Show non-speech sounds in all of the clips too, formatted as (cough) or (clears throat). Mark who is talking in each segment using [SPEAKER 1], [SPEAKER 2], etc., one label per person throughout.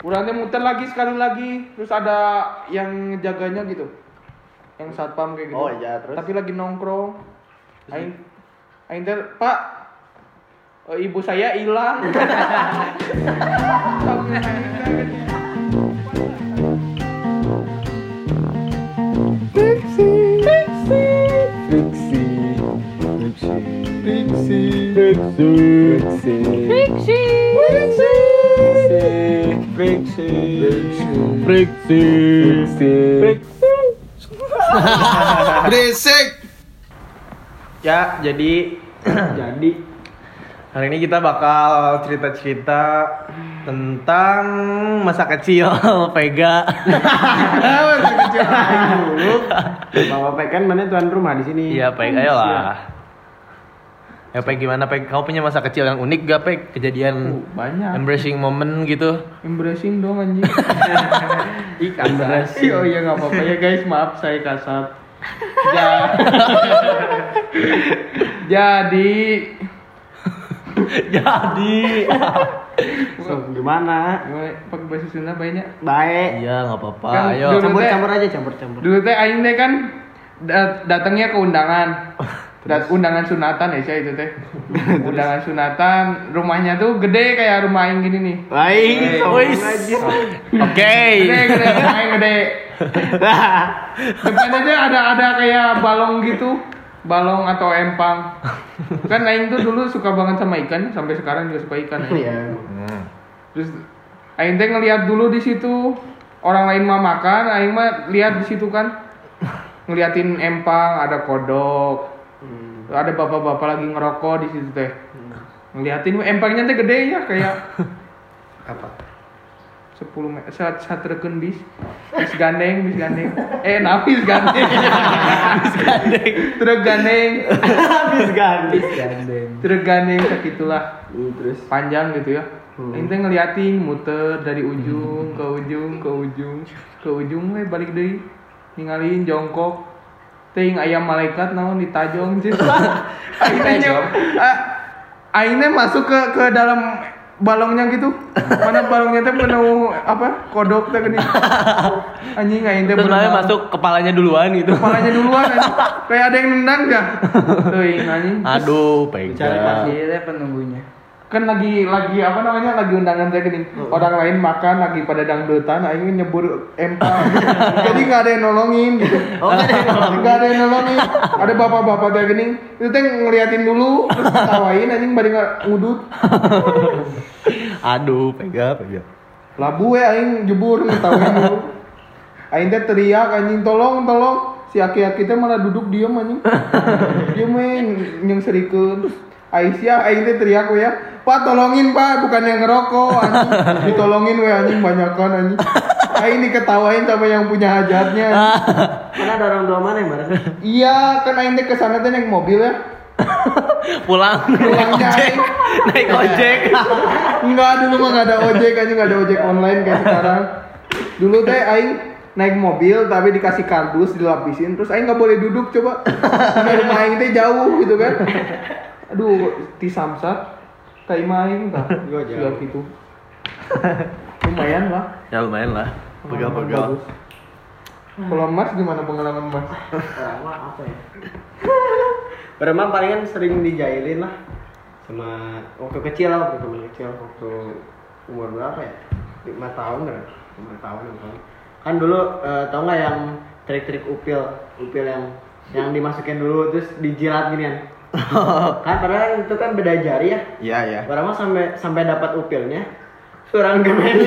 [SPEAKER 1] Kurangnya muter lagi sekali lagi, terus ada yang jaganya gitu. Yang satpam kayak gitu.
[SPEAKER 2] Oh, iya, terus?
[SPEAKER 1] Tapi lagi nongkrong. Aing Aing "Pak, eh, ibu saya hilang." Aing teh
[SPEAKER 2] Friksi. Friksi. Friksi. Friksi. Friksi. Friksi. Friksi. Friksi.
[SPEAKER 3] Berisik.
[SPEAKER 2] Ya, jadi (clears throat) jadi hari ini kita bakal cerita-cerita tentang masa kecil (laughs) Vega.
[SPEAKER 3] Masa kecil dulu. (laughs) Bapak kan mana tuan rumah di sini.
[SPEAKER 2] Iya, Peg, ayo lah. Ya, Peg gimana, Peg? Kamu punya masa kecil yang unik gak, Peg? Kejadian
[SPEAKER 1] Uh, banyak.
[SPEAKER 2] embracing moment gitu?
[SPEAKER 1] Embracing dong anjing. (laughs)
[SPEAKER 3] Ih, kasar.
[SPEAKER 1] oh iya nggak apa-apa ya guys, maaf saya kasar. Ja- (laughs) Jadi (laughs)
[SPEAKER 2] Jadi.
[SPEAKER 3] So, gimana?
[SPEAKER 1] gimana pakai bahasa Sunda banyak.
[SPEAKER 3] Baik.
[SPEAKER 2] Iya, nggak apa-apa.
[SPEAKER 1] Kan
[SPEAKER 2] Ayo.
[SPEAKER 3] Campur-campur aja, campur-campur.
[SPEAKER 1] Dulu teh aing teh kan da- datangnya ke undangan. Dat undangan sunatan ya saya itu teh. (laughs) undangan sunatan, rumahnya tuh gede kayak rumah aing gini nih.
[SPEAKER 3] Baik.
[SPEAKER 2] Wis. Oke.
[SPEAKER 1] Gede, gede, rumah aing gede. (laughs) Depannya tuh ada ada kayak balong gitu. Balong atau empang. Kan aing tuh dulu suka banget sama ikan, sampai sekarang juga suka ikan.
[SPEAKER 3] Iya.
[SPEAKER 2] Hmm.
[SPEAKER 1] Terus aing teh ngeliat dulu di situ orang lain mah makan, aing mah lihat di situ kan ngeliatin empang, ada kodok. Ada bapak-bapak lagi ngerokok di situ teh. Ngeliatin empangnya teh gede ya kayak. (laughs)
[SPEAKER 3] Apa?
[SPEAKER 1] 10 meter saat saat reken bis. Bis gandeng bis gandeng. Eh napis (laughs) (laughs) gandeng. Bis gandeng. Truk gandeng.
[SPEAKER 3] Habis ganti.
[SPEAKER 1] truk gandeng sakitulah
[SPEAKER 3] Hmm, Terus?
[SPEAKER 1] Panjang gitu ya.
[SPEAKER 3] Hmm.
[SPEAKER 1] Ini ngeliatin muter dari ujung ke ujung ke ujung ke ujung we balik deui. Ningalin jongkok ting ayam malaikat naon ditajong sih (laughs) aing teh nya- ah, aing teh masuk ke ke dalam balongnya gitu mana balongnya teh penuh apa kodok teh gini (laughs) anjing aing teh.
[SPEAKER 2] Maya masuk kepalanya duluan gitu.
[SPEAKER 1] kepalanya duluan anjing. kayak ada yang nendang ya (laughs) teuing anjing
[SPEAKER 2] Aduh,
[SPEAKER 3] cari
[SPEAKER 2] Pega.
[SPEAKER 3] kasih deh penunggunya.
[SPEAKER 1] Kan lagi lagi apa namanya lagi undangan saya gini. Orang lain makan lagi pada dangdutan aing nyebur empang (laughs) jadi nggak ada yang nolongin gitu.
[SPEAKER 3] Oh, nggak ada yang nolongin.
[SPEAKER 1] ada bapak-bapak kayak gini itu teh ngeliatin dulu terus ketawain anjing bari nggak ngudut. (laughs)
[SPEAKER 2] Aduh, Pega, Pega.
[SPEAKER 1] labu we aing jebur ngetawain dulu. Aing teh teriak anjing tolong tolong. Si aki-aki teh malah duduk diem anjing. (laughs) Diem we yang serikeun Aisyah aing teh teriak we ya Pak tolongin pak bukan yang ngerokok anjing (laughs) ditolongin we anjing banyakan anjing aing diketawain sama yang punya hajatnya anjing.
[SPEAKER 3] Mana (laughs) ada orang tua mana yang bareng?
[SPEAKER 1] iya kan aing teh ke sana teh naik mobil ya (laughs)
[SPEAKER 2] Pulang naik
[SPEAKER 1] Pulangnya
[SPEAKER 2] ojek.
[SPEAKER 1] aing.
[SPEAKER 2] Naik ojek.
[SPEAKER 1] Enggak dulu mah nggak ada ojek aja nggak ada ojek online kayak sekarang. Dulu teh aing naik mobil tapi dikasih kardus dilapisin terus aing nggak boleh duduk coba. Karena rumah aing teh jauh gitu kan. Aduh, di Samsat kayak main (laughs)
[SPEAKER 3] jauh.
[SPEAKER 1] Ya gitu. Lumayan lah.
[SPEAKER 2] Ya lumayan lah. Pegal-pegal.
[SPEAKER 1] Bagus. Kalau Mas gimana pengalaman Mas?
[SPEAKER 3] Lama apa ya? Beremam palingan sering dijailin lah sama waktu kecil lah waktu teman kecil waktu umur berapa ya lima tahun kan lima tahun lima tahun kan dulu eh, tau nggak yang trik-trik upil upil yang yang dimasukin dulu terus dijilat ginian kan (laughs) padahal itu kan beda jari ya
[SPEAKER 2] Iya, iya.
[SPEAKER 3] Barang mah sampai sampai dapat upilnya Surang gemen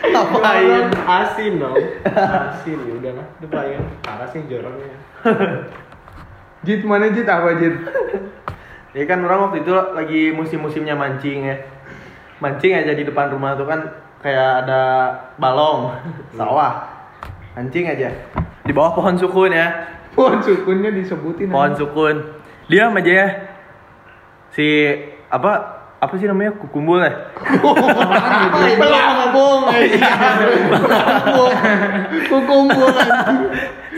[SPEAKER 2] Ngapain?
[SPEAKER 3] Asin dong Asin ya udahlah Itu paling parah sih jorongnya (laughs)
[SPEAKER 1] Jit mana Jit apa Jit?
[SPEAKER 2] Ya kan orang waktu itu lagi musim-musimnya mancing ya. Mancing aja di depan rumah tuh kan kayak ada balong sawah. Mancing aja. Di bawah pohon sukun ya.
[SPEAKER 1] Pohon sukunnya disebutin.
[SPEAKER 2] Pohon sukun. Diam aja ya. Si apa apa sih namanya kukumbul ya?
[SPEAKER 1] Anjing.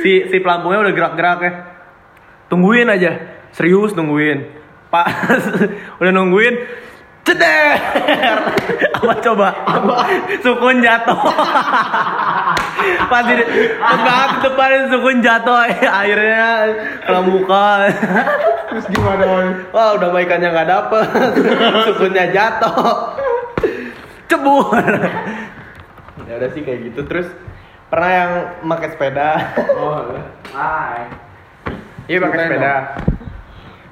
[SPEAKER 2] Si si pelampungnya udah gerak-gerak ya. Tungguin aja. Serius tungguin. pas (laughs) udah nungguin ceder apa coba. Sukun jatuh. Pas di pas banget depan sukun jatuh. Airnya ke muka
[SPEAKER 1] Terus gimana Oi?
[SPEAKER 2] wah udah baikannya nggak dapet. Sukunnya jatuh. Cebur. Ya udah sih kayak gitu. Terus pernah yang pakai sepeda?
[SPEAKER 3] Oh, hai.
[SPEAKER 2] Iya pakai sepeda.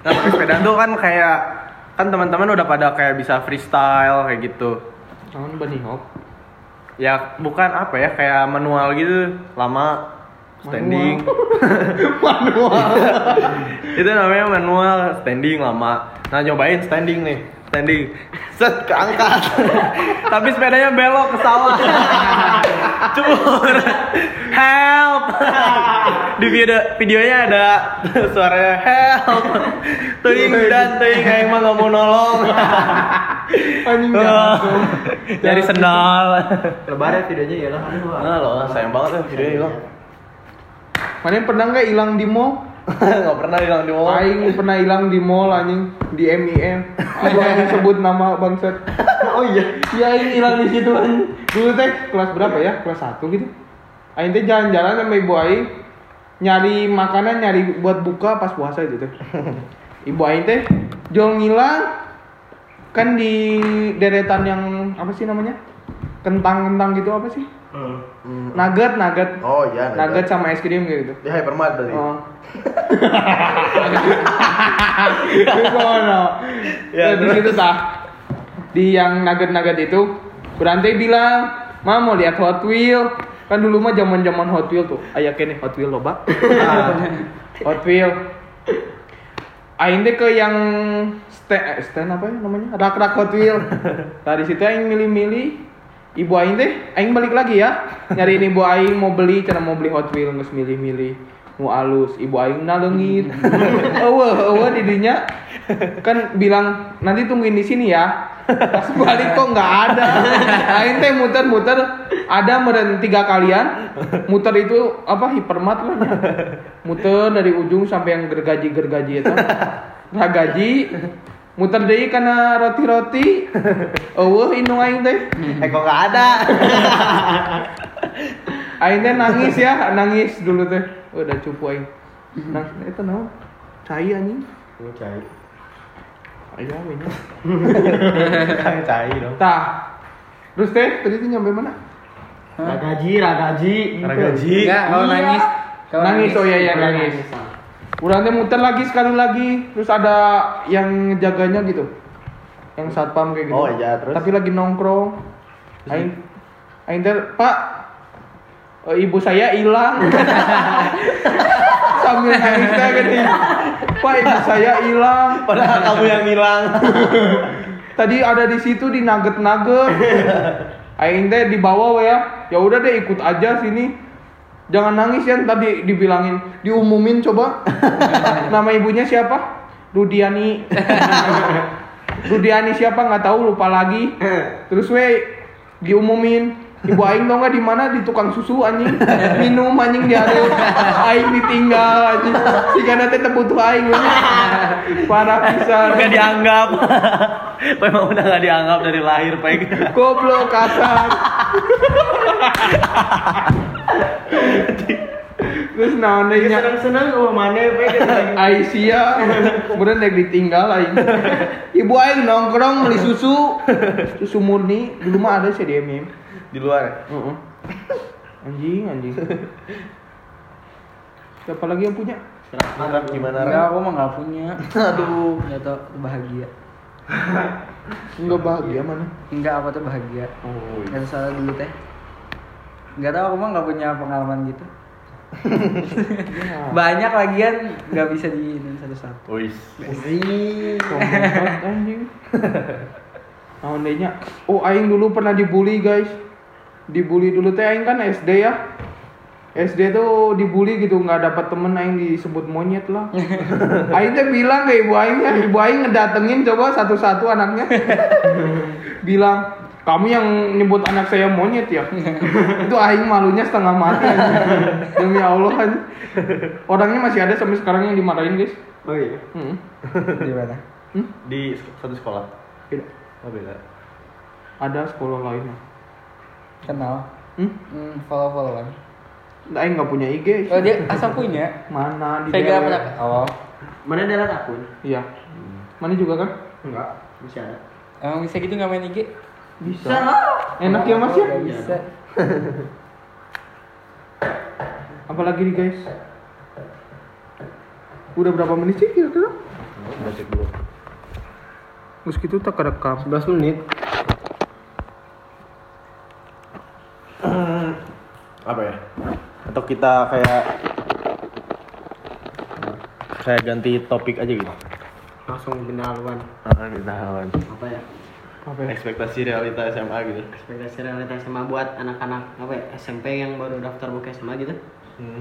[SPEAKER 2] Nah pakai sepeda tuh kan kayak kan teman-teman udah pada kayak bisa freestyle kayak gitu.
[SPEAKER 1] Naon Bunny Hop?
[SPEAKER 2] Ya bukan apa ya kayak manual gitu lama standing.
[SPEAKER 1] Manual. (laughs)
[SPEAKER 2] Itu namanya manual standing lama. Nah nyobain standing nih standing set keangkat (laughs) tapi sepedanya belok ke sawah (laughs) cebur help di video videonya ada suaranya help tuing dan tuing kayak emang nggak mau nolong (laughs)
[SPEAKER 1] Anjing
[SPEAKER 2] Oh. Nyari sendal.
[SPEAKER 3] Lebaran videonya ya lah. Aduh.
[SPEAKER 2] Nah loh, sayang banget ya videonya hilang.
[SPEAKER 1] Mana pernah nggak hilang di mall? (laughs)
[SPEAKER 2] Nggak pernah hilang di mall.
[SPEAKER 1] Aing pernah hilang di mall anjing di MIM. Aku (laughs) anjing sebut nama bangsat. (laughs)
[SPEAKER 3] Oh iya.
[SPEAKER 1] Ya Aing hilang di situ anjing. Dulu teh kelas berapa ya? Kelas 1 gitu. Aing teh jalan-jalan sama ibu Aing nyari makanan nyari buat buka pas puasa gitu teh. Ibu Aing teh jual ngilang kan di deretan yang apa sih namanya? Kentang-kentang gitu apa sih?
[SPEAKER 2] Hmm.
[SPEAKER 1] Nugget, nugget.
[SPEAKER 2] Oh iya,
[SPEAKER 1] Nugget sama es krim gitu.
[SPEAKER 2] Di Hypermart tadi.
[SPEAKER 1] Oh. (laughs) Di sono.
[SPEAKER 2] Ya,
[SPEAKER 1] Ya, di situ tah. Di yang nugget-nugget itu, Berante bilang, "Ma mau lihat Hot Wheel." Kan dulu mah zaman-zaman Hot Wheel tuh. Aya kene Hot Wheel loba. (laughs) Hot Wheel. Aing teh ke yang stand, stand apa ya namanya? Rak-rak Hot Wheel. (laughs) Tadi situ aing milih-milih. Ibu aing teh, aing balik lagi ya. Nyariin ibu aing mau beli, cara mau beli Hot Wheel geus milih-milih. Mau alus, ibu aing naleungit. (laughs) Eueuh, eueuh di dinya. Kan bilang, "Nanti tungguin di sini ya." Pas balik kok nggak ada. Aing teh muter-muter ada meren tiga kalian. Muter itu apa hipermat lah. Muter dari ujung sampai yang gergaji-gergaji itu. Gergaji muter deui karena roti-roti. (laughs) Eueuh indung aing teh.
[SPEAKER 2] Eh kok nggak ada? (laughs)
[SPEAKER 1] Aing teh nangis ya, nangis dulu teh. Udah cupu aing. Nang itu naon? Cai anjing.
[SPEAKER 3] Cai.
[SPEAKER 1] Ayo ini.
[SPEAKER 2] Kayak cai dong.
[SPEAKER 1] Tah. Terus teh tadi tuh nyampe mana?
[SPEAKER 3] Ragaji, ragaji.
[SPEAKER 2] Ragaji.
[SPEAKER 4] Enggak, kalau
[SPEAKER 1] Iya.
[SPEAKER 4] nangis. Kalau
[SPEAKER 1] Nangis, oh iya, iya,
[SPEAKER 3] Oh,
[SPEAKER 1] nangis.
[SPEAKER 3] Ah.
[SPEAKER 1] Kurang teh muter lagi sekali lagi, terus ada yang jaganya gitu. Yang satpam kayak gitu.
[SPEAKER 2] Oh, iya, terus?
[SPEAKER 1] Tapi lagi nongkrong. Aing aing teh, "Pak, eh, ibu saya hilang." (laughs) Sambil nangis teh gini. "Pak, ibu saya hilang." (laughs)
[SPEAKER 2] Padahal kamu yang hilang. (laughs)
[SPEAKER 1] Tadi ada di situ di nugget-nugget. Aing teh dibawa ya. Ya udah deh ikut aja sini. Jangan nangis ya tadi dibilangin, diumumin coba. (laughs) Nama ibunya siapa? Rudiani. (laughs) Rudiani siapa nggak tahu lupa lagi. Terus we diumumin. Ibu aing tau nggak di mana di tukang susu anjing minum anjing di aing ditinggal anjing si kana teh butuh aing parah pisan
[SPEAKER 2] Gak dianggap. Memang udah gak dianggap dari lahir, Peg.
[SPEAKER 1] Goblok kasar. (laughs) Terus naon deui nya
[SPEAKER 3] Senang-senang oh mana pe (laughs)
[SPEAKER 1] Aisyah kemudian dek ditinggal aing. Ibu aing nongkrong beli susu. Susu murni dulu mah ada sih di MM.
[SPEAKER 2] Di luar.
[SPEAKER 1] Heeh. Anjing, anjing. Siapa lagi yang punya?
[SPEAKER 2] Rap gimana,
[SPEAKER 4] Enggak,
[SPEAKER 2] Rap?
[SPEAKER 4] aku mah nggak punya.
[SPEAKER 2] Aduh.
[SPEAKER 4] Enggak tau bahagia.
[SPEAKER 1] Enggak bahagia mana?
[SPEAKER 4] Enggak apa tuh bahagia.
[SPEAKER 1] Oh,
[SPEAKER 4] Enggak salah dulu teh. Enggak tahu aku mah nggak punya pengalaman gitu. (laughs) Banyak lagian nggak bisa diinin satu-satu.
[SPEAKER 2] Wis.
[SPEAKER 1] Anjing. (laughs) Nya? Oh, aing dulu pernah dibully, guys. Dibully dulu teh aing kan SD ya. SD tuh dibully gitu nggak dapat temen aing disebut monyet lah. (laughs) aing teh bilang ke ibu aing ya, ibu aing ngedatengin coba satu-satu anaknya. bilang, "Kamu yang nyebut anak saya monyet ya?" (laughs) Itu aing malunya setengah mati. Demi Allah anjing. Orangnya masih ada sampai sekarang yang dimarahin, guys.
[SPEAKER 3] Oh iya.
[SPEAKER 1] Hmm. (laughs)
[SPEAKER 4] Di mana?
[SPEAKER 1] Hmm?
[SPEAKER 2] Di satu sekolah.
[SPEAKER 1] Beda.
[SPEAKER 2] Oh beda.
[SPEAKER 1] Ada sekolah lainnya.
[SPEAKER 4] Kenal.
[SPEAKER 1] Hmm?
[SPEAKER 4] Hmm, follow followan.
[SPEAKER 1] Nah, nggak punya IG.
[SPEAKER 4] Oh dia asal punya.
[SPEAKER 1] Mana di
[SPEAKER 4] Vega pernah. Oh.
[SPEAKER 3] Mana ada akun?
[SPEAKER 1] Iya. Mana juga kan?
[SPEAKER 3] Enggak, masih ada.
[SPEAKER 4] Emang bisa gitu nggak main IG?
[SPEAKER 1] Bisa. Enak ya Mas ya?
[SPEAKER 4] Bisa. (laughs)
[SPEAKER 1] Apalagi nih guys? Udah berapa menit sih kira-kira?
[SPEAKER 2] Udah cek dulu.
[SPEAKER 1] Terus gitu tak rekam.
[SPEAKER 3] 11 menit.
[SPEAKER 2] Apa ya? Atau kita kayak kayak ganti topik aja gitu.
[SPEAKER 3] Langsung pindah haluan.
[SPEAKER 2] Ah, kita haluan.
[SPEAKER 3] Apa ya?
[SPEAKER 1] Apa ya?
[SPEAKER 2] Ekspektasi realita SMA gitu.
[SPEAKER 3] Ekspektasi realitas SMA buat anak-anak apa ya? SMP yang baru daftar buka SMA gitu.
[SPEAKER 2] Hmm.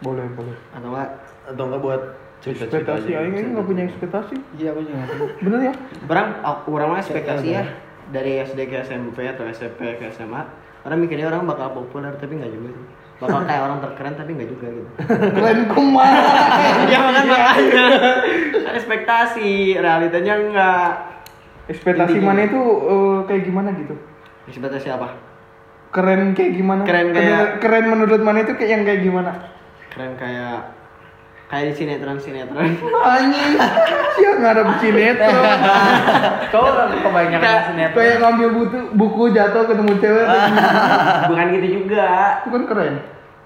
[SPEAKER 1] Boleh, boleh.
[SPEAKER 3] Atau enggak
[SPEAKER 2] Atau enggak buat cerita-cerita
[SPEAKER 1] Ekspektasi,
[SPEAKER 2] aja.
[SPEAKER 1] aing
[SPEAKER 2] gitu.
[SPEAKER 1] aing nggak punya ekspektasi.
[SPEAKER 4] Iya aku juga.
[SPEAKER 1] Bener ya?
[SPEAKER 3] Orang, aku- orang mah ekspektasi ya dari SD ke SMP atau SMP ke SMA orang mikirnya orang bakal populer tapi nggak juga sih bakal kayak orang terkeren tapi nggak juga gitu (laughs)
[SPEAKER 1] Keren kumaha. (laughs)
[SPEAKER 3] ya kan makanya Kan ekspektasi realitanya enggak
[SPEAKER 1] Ekspektasi
[SPEAKER 3] Intinya.
[SPEAKER 1] mana itu eh, kayak gimana gitu?
[SPEAKER 3] ekspektasi apa
[SPEAKER 1] Keren kayak gimana?
[SPEAKER 3] Keren kayak-
[SPEAKER 1] keren menurut mana itu kayak yang kayak gimana?
[SPEAKER 3] keren kayak kayak di sinetron sinetron
[SPEAKER 1] Anjing. Siapa ngarep sinetron? (laughs)
[SPEAKER 4] Kau kebanyakan
[SPEAKER 3] Kayak-
[SPEAKER 4] sinetron.
[SPEAKER 1] kayak ngambil buku, buku jatuh ketemu cewek. (laughs)
[SPEAKER 3] bukan gitu juga
[SPEAKER 1] itu kan keren.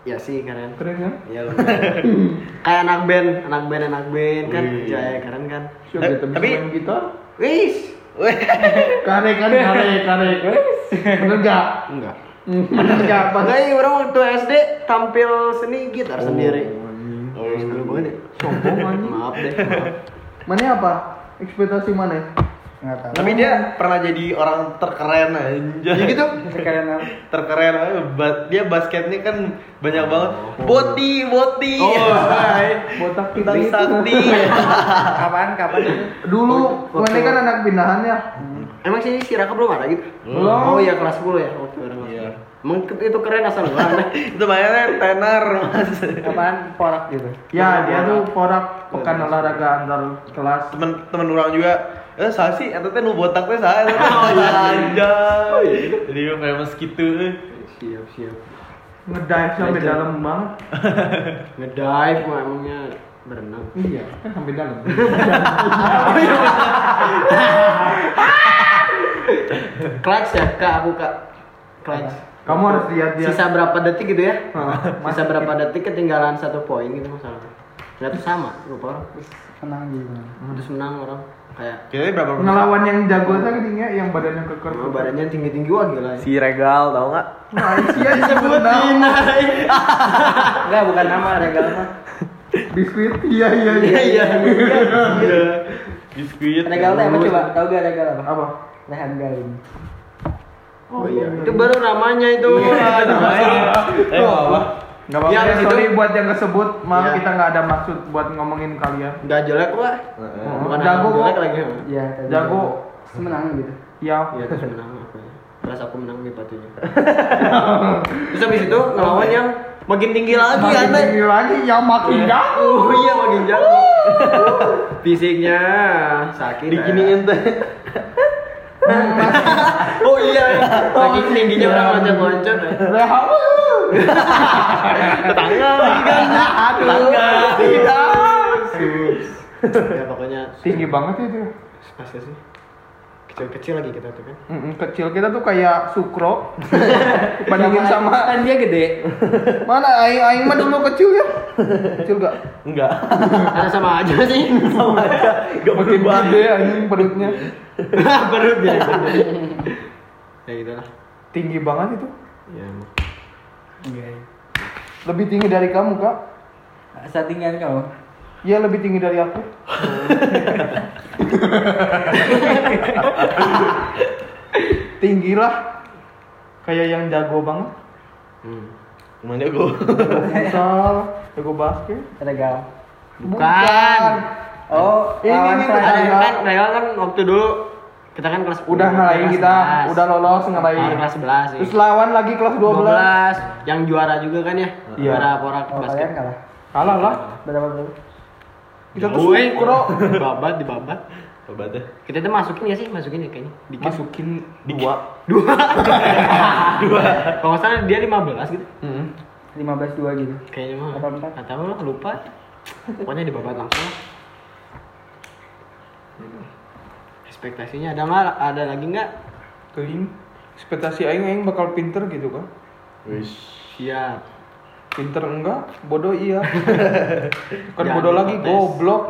[SPEAKER 3] ya sih keren
[SPEAKER 1] Keren kan?
[SPEAKER 3] ya lumayan. (laughs) kayak anak band anak band anak band kan
[SPEAKER 2] Wih.
[SPEAKER 3] jaya keren kan
[SPEAKER 1] Siapa
[SPEAKER 2] Eh, tapi-
[SPEAKER 1] main gitar?
[SPEAKER 3] wis (laughs)
[SPEAKER 1] Kare kan kare kare. Bener gak?
[SPEAKER 3] enggak
[SPEAKER 1] Bener gak?
[SPEAKER 3] Iya, (laughs) orang waktu SD tampil seni gitar sendiri.
[SPEAKER 2] Oh,
[SPEAKER 3] Sebelum banget ya.
[SPEAKER 1] sombong anjing.
[SPEAKER 3] Maaf deh, maaf.
[SPEAKER 1] Mana apa? Ekspektasi mana?
[SPEAKER 4] Nggak tahu.
[SPEAKER 2] Tapi dia pernah jadi orang terkeren aja.
[SPEAKER 3] Ya gitu.
[SPEAKER 4] Sekalian apa?
[SPEAKER 2] terkeren aja. Ba- Dia basketnya kan banyak banget. Boti, boti.
[SPEAKER 3] Oh, (laughs) hai.
[SPEAKER 1] Botak
[SPEAKER 2] Bintang
[SPEAKER 1] kita
[SPEAKER 2] sakti. (laughs)
[SPEAKER 4] Kapan kapan?
[SPEAKER 1] Dulu,
[SPEAKER 3] Waktu-
[SPEAKER 1] mana kan anak pindahan ya?
[SPEAKER 3] Emang sini si Raka belum ada gitu?
[SPEAKER 1] Belum.
[SPEAKER 3] Oh iya kelas 10 ya orang kelas
[SPEAKER 2] Iya.
[SPEAKER 3] 10. Emang itu keren asal gua aneh. (laughs)
[SPEAKER 2] Itu bayarnya tenar, Mas.
[SPEAKER 4] Kapan porak gitu?
[SPEAKER 1] Ya, dia tuh porak pekan olahraga antar kelas.
[SPEAKER 2] Temen temen orang juga Eh, saya sih, eta teh nu botak teh saya. (laughs)
[SPEAKER 3] Oh, iya.
[SPEAKER 2] Anjay. Jadi gue famous gitu.
[SPEAKER 3] Siap, siap.
[SPEAKER 1] Ngedive sampai dalam banget. (laughs)
[SPEAKER 3] Ngedive mah emangnya berenang.
[SPEAKER 1] Iya, kan sampai dalam. (laughs)
[SPEAKER 3] Clutch ya, Kak, aku Kak. Clutch.
[SPEAKER 1] Kamu harus lihat dia.
[SPEAKER 3] Sisa berapa detik gitu ya?
[SPEAKER 1] Hah,
[SPEAKER 3] Sisa berapa detik ketinggalan satu poin gitu masalahnya. Ternyata sama, lupa orang.
[SPEAKER 4] Menang gitu.
[SPEAKER 3] Terus menang orang kayak
[SPEAKER 2] Kira berapa menit?
[SPEAKER 1] Ngelawan yang jago tadi tinggi yang badannya keker.
[SPEAKER 3] Oh, badannya tinggi-tinggi wah gila.
[SPEAKER 2] Si Regal tau nggak?
[SPEAKER 1] Nah, sia
[SPEAKER 3] Disebutin ay.
[SPEAKER 4] Enggak, bukan nama regal mah.
[SPEAKER 1] Biskuit. Iya, iya,
[SPEAKER 3] Iya
[SPEAKER 1] iya.
[SPEAKER 3] iya.
[SPEAKER 2] Iya. Biskuit.
[SPEAKER 4] Regal apa coba? Tahu gak regal apa?
[SPEAKER 1] Apa?
[SPEAKER 4] Lehan galing.
[SPEAKER 3] Oh iya, itu baru namanya itu.
[SPEAKER 2] Eh, apa?
[SPEAKER 1] Enggak apa-apa.
[SPEAKER 3] Ya,
[SPEAKER 1] Ya,
[SPEAKER 3] itu-
[SPEAKER 1] sorry buat yang kesebut. Maaf
[SPEAKER 3] Ya.
[SPEAKER 1] kita nggak ada maksud buat ngomongin kalian.
[SPEAKER 3] Enggak jelek wah.
[SPEAKER 2] Heeh.
[SPEAKER 3] Bukan
[SPEAKER 1] Jago,
[SPEAKER 3] jelek
[SPEAKER 1] kok.
[SPEAKER 3] lagi.
[SPEAKER 4] Iya,
[SPEAKER 1] Jago.
[SPEAKER 4] Terus menang gitu.
[SPEAKER 1] Ya.
[SPEAKER 3] Iya, terus menang aku. ya. Terus aku menang di patunya. (laughs) Terus habis itu ngelawan yang makin tinggi lagi
[SPEAKER 1] Makin
[SPEAKER 3] aneh.
[SPEAKER 1] tinggi lagi yang makin jago. (laughs)
[SPEAKER 3] Oh iya makin jago. Fisiknya sakit.
[SPEAKER 2] Diginiin teh. (laughs)
[SPEAKER 3] Oh iya. Saking tingginya orang loncat-loncat. ya.
[SPEAKER 1] Leha.
[SPEAKER 2] Tetangga.
[SPEAKER 3] Tetangga. Tidak. Ya pokoknya
[SPEAKER 1] Tinggi banget itu.
[SPEAKER 3] Masa sih? Kecil-kecil lagi kita tuh kan.
[SPEAKER 1] Mm-mm, kecil kita tuh kayak sukro. (laughs) Bandingin sama
[SPEAKER 4] kan dia gede.
[SPEAKER 1] mana aing aing mah dulu kecil ya. Kecil gak?
[SPEAKER 2] Enggak.
[SPEAKER 3] Karena sama aja sih.
[SPEAKER 2] Sama aja. Enggak
[SPEAKER 1] Makin gede anjing perutnya. (laughs)
[SPEAKER 3] Perutnya. Ya gitu lah.
[SPEAKER 1] Tinggi banget itu.
[SPEAKER 3] Ya.
[SPEAKER 4] Enggak.
[SPEAKER 1] Lebih tinggi dari kamu, Kak.
[SPEAKER 4] Settingan kamu.
[SPEAKER 1] Ya lebih tinggi dari aku. (laughs) (laughs) tinggi lah. Kayak yang jago banget.
[SPEAKER 3] Hmm.
[SPEAKER 2] Mana?
[SPEAKER 1] Jago futsal, jago basket.
[SPEAKER 4] Regal.
[SPEAKER 3] Bukan.
[SPEAKER 4] Oh,
[SPEAKER 1] Ini nih,
[SPEAKER 4] saya.
[SPEAKER 3] Ada
[SPEAKER 1] Regal.
[SPEAKER 3] kan, Regal kan waktu dulu kita kan kelas 10.
[SPEAKER 1] Udah ngalahin kita,
[SPEAKER 3] 11.
[SPEAKER 1] udah lolos
[SPEAKER 3] Ah,
[SPEAKER 1] ngalahin.
[SPEAKER 3] kelas 11 sih.
[SPEAKER 1] Terus lawan lagi kelas 12.
[SPEAKER 3] 12 yang juara juga kan ya?
[SPEAKER 1] Iya.
[SPEAKER 3] Juara porak
[SPEAKER 4] Oh,
[SPEAKER 3] basket.
[SPEAKER 4] kalah.
[SPEAKER 1] Kalah lah.
[SPEAKER 4] Berapa berapa?
[SPEAKER 1] Kita tuh
[SPEAKER 3] Jauh,
[SPEAKER 1] sukro.
[SPEAKER 3] Babat di babat.
[SPEAKER 2] Obatnya.
[SPEAKER 3] Kita tuh masukin ya sih, masukin ya kayaknya. Dikit.
[SPEAKER 1] Masukin dua.
[SPEAKER 3] Dua. (laughs) Dua. Kalau nggak salah dia 15 gitu.
[SPEAKER 1] Hmm.
[SPEAKER 4] 15 2 gitu.
[SPEAKER 3] Kayaknya mah.
[SPEAKER 4] Apa empat?
[SPEAKER 3] Tahu lah, lupa. Pokoknya dibabat langsung. lah. Ekspektasinya ada nggak? Ada lagi nggak?
[SPEAKER 1] Keling. Ekspektasi aing aing bakal pinter gitu kan.
[SPEAKER 2] Wis.
[SPEAKER 3] Siap.
[SPEAKER 1] Pinter enggak, bodoh iya. (laughs) Bukan
[SPEAKER 3] Jangan
[SPEAKER 1] bodoh lagi, goblok.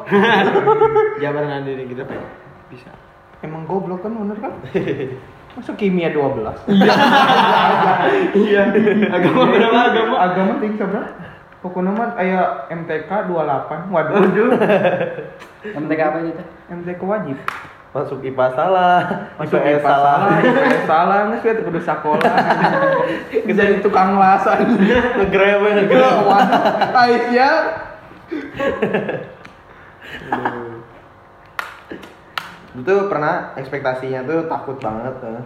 [SPEAKER 3] Jabaran diri kita Pak. bisa.
[SPEAKER 1] Emang goblok kan bener kan? Masa kimia 12? (laughs)
[SPEAKER 3] Iya. Agama berapa agama?
[SPEAKER 1] Agama tinggi seberapa? Pokoknya mah aya MTK 28. Waduh. (laughs)
[SPEAKER 4] MTK apa gitu?
[SPEAKER 1] MTK wajib.
[SPEAKER 2] Masuk IPA salah,
[SPEAKER 1] Masuk
[SPEAKER 2] IPS
[SPEAKER 1] IPA salah, IPS salah, nggak sih kudu sekolah. (laughs) Jadi tukang las aja.
[SPEAKER 2] Ngegrebe, ngegrebe.
[SPEAKER 1] Aisyah.
[SPEAKER 2] Itu pernah ekspektasinya tuh takut banget eh.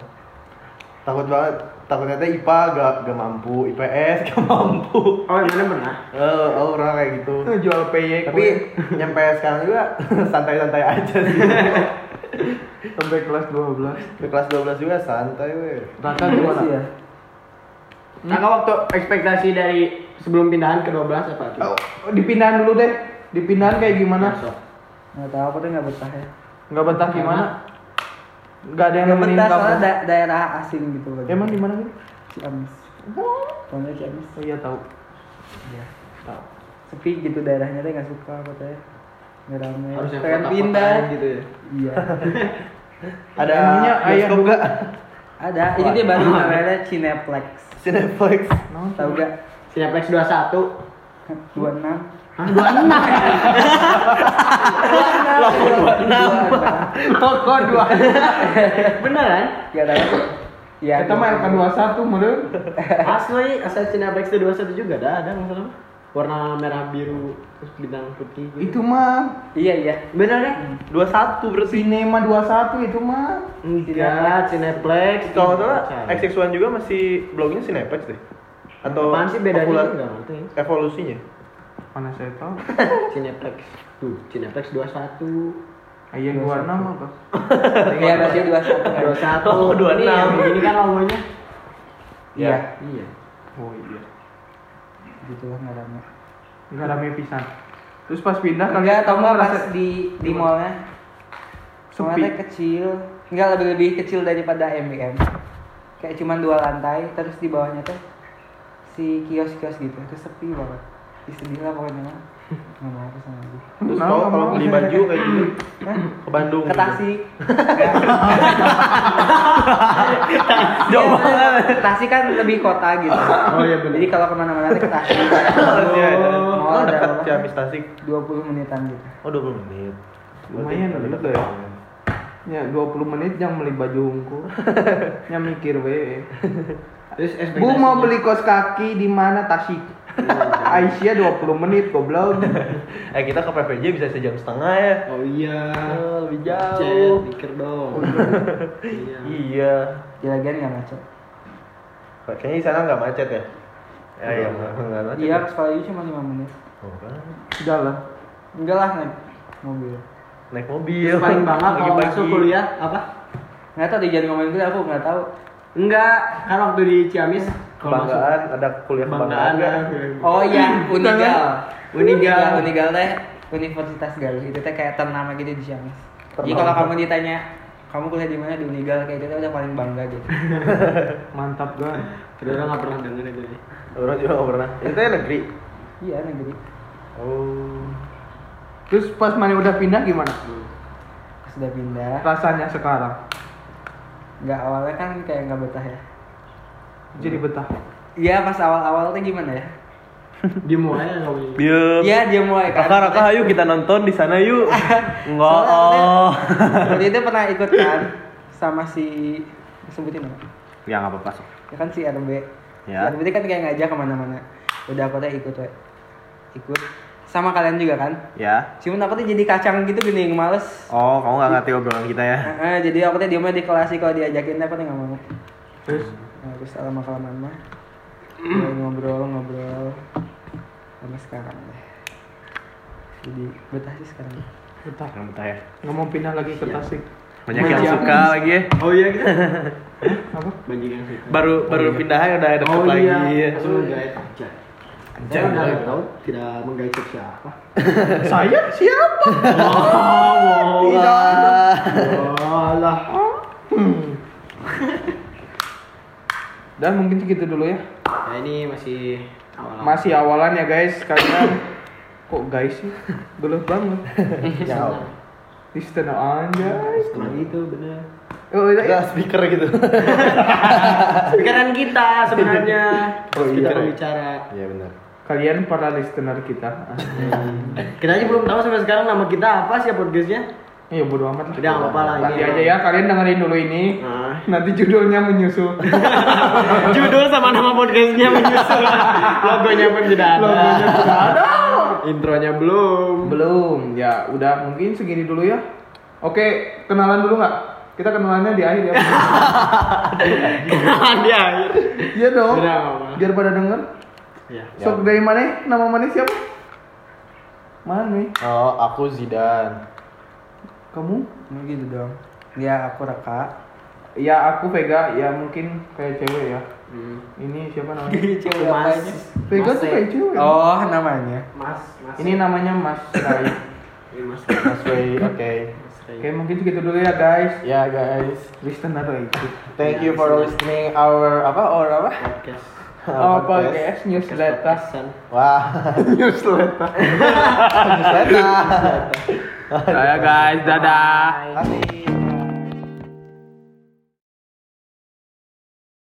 [SPEAKER 2] Takut banget. Takutnya tuh IPA gak, gak mampu, IPS gak mampu.
[SPEAKER 3] Oh, yang mana pernah?
[SPEAKER 2] Oh, oh pernah kayak gitu.
[SPEAKER 1] Jual PY.
[SPEAKER 2] Tapi nyampe sekarang juga (laughs) santai-santai aja sih. (laughs)
[SPEAKER 1] sampai kelas 12.
[SPEAKER 2] Ke kelas 12 juga santai weh.
[SPEAKER 1] Raka gimana?
[SPEAKER 4] Sih ya.
[SPEAKER 3] Nah, waktu ekspektasi dari sebelum pindahan ke 12 apa tuh?
[SPEAKER 1] Oh, dipindahan dulu deh. Dipindahan kayak gimana?
[SPEAKER 3] Masuk.
[SPEAKER 4] Nggak tahu aku tuh nggak betah ya.
[SPEAKER 1] Nggak betah gimana? Nggak ada yang
[SPEAKER 4] Nggak
[SPEAKER 1] nemenin
[SPEAKER 4] betah soalnya da- daerah asing gitu loh.
[SPEAKER 1] Emang di mana gitu?
[SPEAKER 4] Ciamis. Pokoknya Ciamis.
[SPEAKER 1] Oh iya tahu.
[SPEAKER 4] Iya.
[SPEAKER 1] Tahu.
[SPEAKER 4] Sepi gitu daerahnya tuh nggak suka katanya. Nggak rame.
[SPEAKER 3] Harus yang
[SPEAKER 4] Pengen pindah.
[SPEAKER 3] gitu ya.
[SPEAKER 4] Iya. (laughs)
[SPEAKER 2] Ada
[SPEAKER 1] Emangnya ayah
[SPEAKER 2] gak?
[SPEAKER 4] Ada. Ini dia baru (laughs) namanya Cineplex.
[SPEAKER 2] Cineplex.
[SPEAKER 1] Naon
[SPEAKER 4] Tahu gak?
[SPEAKER 3] Cineplex 21.
[SPEAKER 4] 26
[SPEAKER 3] Hah, 26. (laughs)
[SPEAKER 1] Toko dua.
[SPEAKER 3] Beneran?
[SPEAKER 4] Gak tahu. Iya.
[SPEAKER 1] Kita mah LK 21 meureun.
[SPEAKER 3] Asli, asal Cineplex itu 21 juga ada, ada nggak salah. Warna merah biru terus bintang putih gitu.
[SPEAKER 1] Itu mah
[SPEAKER 4] Iya iya.
[SPEAKER 3] bener ya?
[SPEAKER 2] 21 berarti.
[SPEAKER 1] Cinema 21 itu mah.
[SPEAKER 3] Enggak, Cineplex.
[SPEAKER 2] Kalau salah XX1 juga masih blognya Cineplex deh. Atau
[SPEAKER 3] Apaan sih bedanya? Enggak ngerti.
[SPEAKER 2] Evolusinya.
[SPEAKER 1] Mana saya tahu. (laughs)
[SPEAKER 3] Cineplex. Tuh, Cineplex 21.
[SPEAKER 1] Ayah 26 apa? (laughs)
[SPEAKER 4] Iya berarti 21 kan?
[SPEAKER 3] 21.
[SPEAKER 2] Oh, 26.
[SPEAKER 3] Ini yang begini kan logonya.
[SPEAKER 4] Iya.
[SPEAKER 3] Iya.
[SPEAKER 1] Oh iya.
[SPEAKER 4] Gitu lah nggak rame
[SPEAKER 1] pisan. Terus pas pindah
[SPEAKER 4] Enggak, tau nggak pas di di mallnya
[SPEAKER 1] sepi.
[SPEAKER 4] Mallnya kecil, enggak lebih lebih kecil daripada MBM. Kayak cuman dua lantai, terus di bawahnya tuh si kios-kios gitu, itu sepi banget. Sedih lah pokoknya mah. Nggak mau lagi.
[SPEAKER 2] Terus
[SPEAKER 1] Nah,
[SPEAKER 2] kalau beli baju kayak gitu ke Bandung.
[SPEAKER 4] Ke
[SPEAKER 2] gitu.
[SPEAKER 4] Tasik. (laughs)
[SPEAKER 2] Jauh banget.
[SPEAKER 4] Tasik kan lebih kota gitu.
[SPEAKER 3] Oh, iya, bener.
[SPEAKER 4] Jadi kalau ke mana-mana ke Tasik. Oh,
[SPEAKER 2] Oh, dekat? Ciamis Tasik.
[SPEAKER 4] 20 menitan gitu.
[SPEAKER 2] Oh, 20 menit.
[SPEAKER 1] Lumayan juga ya. Ya 20 menit yang beli baju ungu. (laughs) Nya mikir we. (laughs)
[SPEAKER 3] Terus
[SPEAKER 1] Bu mau beli kos kaki di mana Tasik? Aisyah 20 menit goblok. (laughs)
[SPEAKER 2] Eh kita ke PPJ bisa sejam setengah ya.
[SPEAKER 3] Oh iya.
[SPEAKER 2] Oh, lebih
[SPEAKER 3] Chat,
[SPEAKER 2] jauh.
[SPEAKER 3] mikir dong. (laughs) Iya.
[SPEAKER 2] Iya.
[SPEAKER 4] Ya lagian nggak macet.
[SPEAKER 2] Kayaknya di sana nggak macet ya. Ya, iya, nggak nggak macet.
[SPEAKER 4] Iya,
[SPEAKER 2] ya?
[SPEAKER 4] ke sekolah itu cuma 5 menit.
[SPEAKER 2] Oh, kan.
[SPEAKER 1] Jalan.
[SPEAKER 4] Enggak lah naik mobil.
[SPEAKER 2] Naik mobil.
[SPEAKER 3] Terus paling banget kalau masuk kuliah apa?
[SPEAKER 4] Nggak tahu dia jangan ngomongin gue aku nggak tahu.
[SPEAKER 3] Enggak, kan waktu di Ciamis
[SPEAKER 2] Kebanggaan, ada kuliah
[SPEAKER 3] kebanggaan kan.
[SPEAKER 4] Oh iya, Unigal.
[SPEAKER 3] Unigal.
[SPEAKER 4] Unigal teh Universitas Galuh itu teh kayak ternama gitu di Ciamis. Jadi kalau kamu ditanya kamu kuliah di mana di Unigal kayak gitu udah paling bangga gitu. (laughs)
[SPEAKER 1] Mantap kan.
[SPEAKER 3] Kita orang nggak pernah denger itu. sih.
[SPEAKER 2] Orang juga nggak pernah. Itu ya negeri.
[SPEAKER 4] Iya negeri.
[SPEAKER 2] Oh.
[SPEAKER 1] Terus pas mana udah pindah gimana?
[SPEAKER 4] Pas udah pindah,
[SPEAKER 1] Rasanya sekarang.
[SPEAKER 4] nggak awalnya kan kayak nggak betah ya.
[SPEAKER 1] Jadi betah.
[SPEAKER 4] Iya pas awal-awal tuh gimana ya? (laughs)
[SPEAKER 3] Dia mulai nggak.
[SPEAKER 2] Biar.
[SPEAKER 4] Iya dia mulai kan.
[SPEAKER 2] Raka, Raka, ayo kita nonton di sana yuk. (laughs) Enggak.
[SPEAKER 4] Soalnya (laughs)
[SPEAKER 2] Oh.
[SPEAKER 4] Waktu itu pernah ikut kan sama si sebutin apa?
[SPEAKER 2] Ya nggak apa-apa. Sok.
[SPEAKER 4] Ya kan si RB.
[SPEAKER 2] Ya.
[SPEAKER 4] Si RB kan kayak ngajak ke mana-mana. Udah aku tuh ikut we. Ikut sama kalian juga kan?
[SPEAKER 2] Ya.
[SPEAKER 4] Cuman aku tuh jadi kacang gitu gini males.
[SPEAKER 2] Oh, kamu nggak ngerti obrolan kita ya?
[SPEAKER 4] Heeh, jadi aku tuh diemnya di kelas sih kalau diajakin aku tuh nggak mau.
[SPEAKER 1] Terus
[SPEAKER 4] Nah, terus lama kelamaan mah mulai ngobrol ngobrol sampai sekarang deh. Jadi betah sih sekarang.
[SPEAKER 2] Betah, nggak betah ya.
[SPEAKER 1] Nggak mau pindah lagi ke Tasik.
[SPEAKER 2] Banyak yang suka lagi ya.
[SPEAKER 3] Oh iya gitu. (laughs)
[SPEAKER 1] Apa?
[SPEAKER 3] Bajingan sih.
[SPEAKER 2] Baru baru pindah aja udah deket
[SPEAKER 3] Oh
[SPEAKER 2] lagi.
[SPEAKER 3] iya.
[SPEAKER 2] ya.
[SPEAKER 3] Langsung menggait aja. Udah tahu tidak menggait siapa. (laughs)
[SPEAKER 1] Saya siapa?
[SPEAKER 3] Oh,
[SPEAKER 2] Wah.
[SPEAKER 3] Alah.
[SPEAKER 1] Dan mungkin segitu dulu ya.
[SPEAKER 3] Ya ini masih awal.
[SPEAKER 1] Masih awalan ya guys. Kalian (coughs) kok guys sih? Geluh banget. (laughs)
[SPEAKER 2] Ya.
[SPEAKER 1] Listener anjay.
[SPEAKER 3] Nah itu bener.
[SPEAKER 1] Oh, iya, iya.
[SPEAKER 2] Ada speaker gitu. (laughs)
[SPEAKER 3] Pikiran kita sebenarnya. (laughs)
[SPEAKER 1] Oh,
[SPEAKER 3] kita
[SPEAKER 1] iya.
[SPEAKER 3] berbicara.
[SPEAKER 2] Iya benar.
[SPEAKER 1] Kalian para listener kita.
[SPEAKER 3] Kita aja belum tahu sampai sekarang nama kita apa sih podcastnya.
[SPEAKER 1] Ya bodo amat lah.
[SPEAKER 3] Udah apa-apa lah
[SPEAKER 1] Nanti
[SPEAKER 3] ini.
[SPEAKER 1] aja ya kalian dengerin dulu ini.
[SPEAKER 3] Nah.
[SPEAKER 1] Nanti judulnya menyusul. (laughs)
[SPEAKER 3] Judul sama nama podcastnya menyusul. (laughs) Logonya pun tidak ada.
[SPEAKER 1] Logonya sudah ada.
[SPEAKER 3] Intronya belum.
[SPEAKER 1] Belum. Ya udah mungkin segini dulu ya. Oke, kenalan dulu nggak? Kita kenalannya di akhir ya.
[SPEAKER 3] Kenalan (laughs) di akhir.
[SPEAKER 1] Iya dong.
[SPEAKER 3] Udah.
[SPEAKER 1] Biar pada denger.
[SPEAKER 3] Ya.
[SPEAKER 1] Sok dari mana? Nama mana siapa? Mana?
[SPEAKER 2] Oh, aku Zidan.
[SPEAKER 1] Kamu?
[SPEAKER 4] Ini gitu dong. Ya aku Raka.
[SPEAKER 1] Ya aku Vega. Ya mungkin kayak cewek ya.
[SPEAKER 3] Hmm.
[SPEAKER 1] Ini siapa namanya? (laughs)
[SPEAKER 4] Cewek
[SPEAKER 3] Mas.
[SPEAKER 4] apanya?
[SPEAKER 1] Vega
[SPEAKER 3] Mas
[SPEAKER 1] tuh
[SPEAKER 3] ya?
[SPEAKER 1] kayak cewek.
[SPEAKER 4] Oh namanya.
[SPEAKER 3] Mas, Mas.
[SPEAKER 1] Ini namanya Mas (laughs) Rai.
[SPEAKER 3] Ini Mas.
[SPEAKER 2] Mas Wei, oke.
[SPEAKER 3] Mas Ray.
[SPEAKER 1] Oke mungkin segitu dulu ya guys.
[SPEAKER 2] Ya guys,
[SPEAKER 1] Listener itu.
[SPEAKER 2] thank you for listening our apa or apa?
[SPEAKER 3] Podcast.
[SPEAKER 1] Oh podcast newsletter.
[SPEAKER 2] Wah, (laughs)
[SPEAKER 1] Newsletter.
[SPEAKER 2] newsletter.
[SPEAKER 1] Ya guys, dadah.
[SPEAKER 2] Kasih.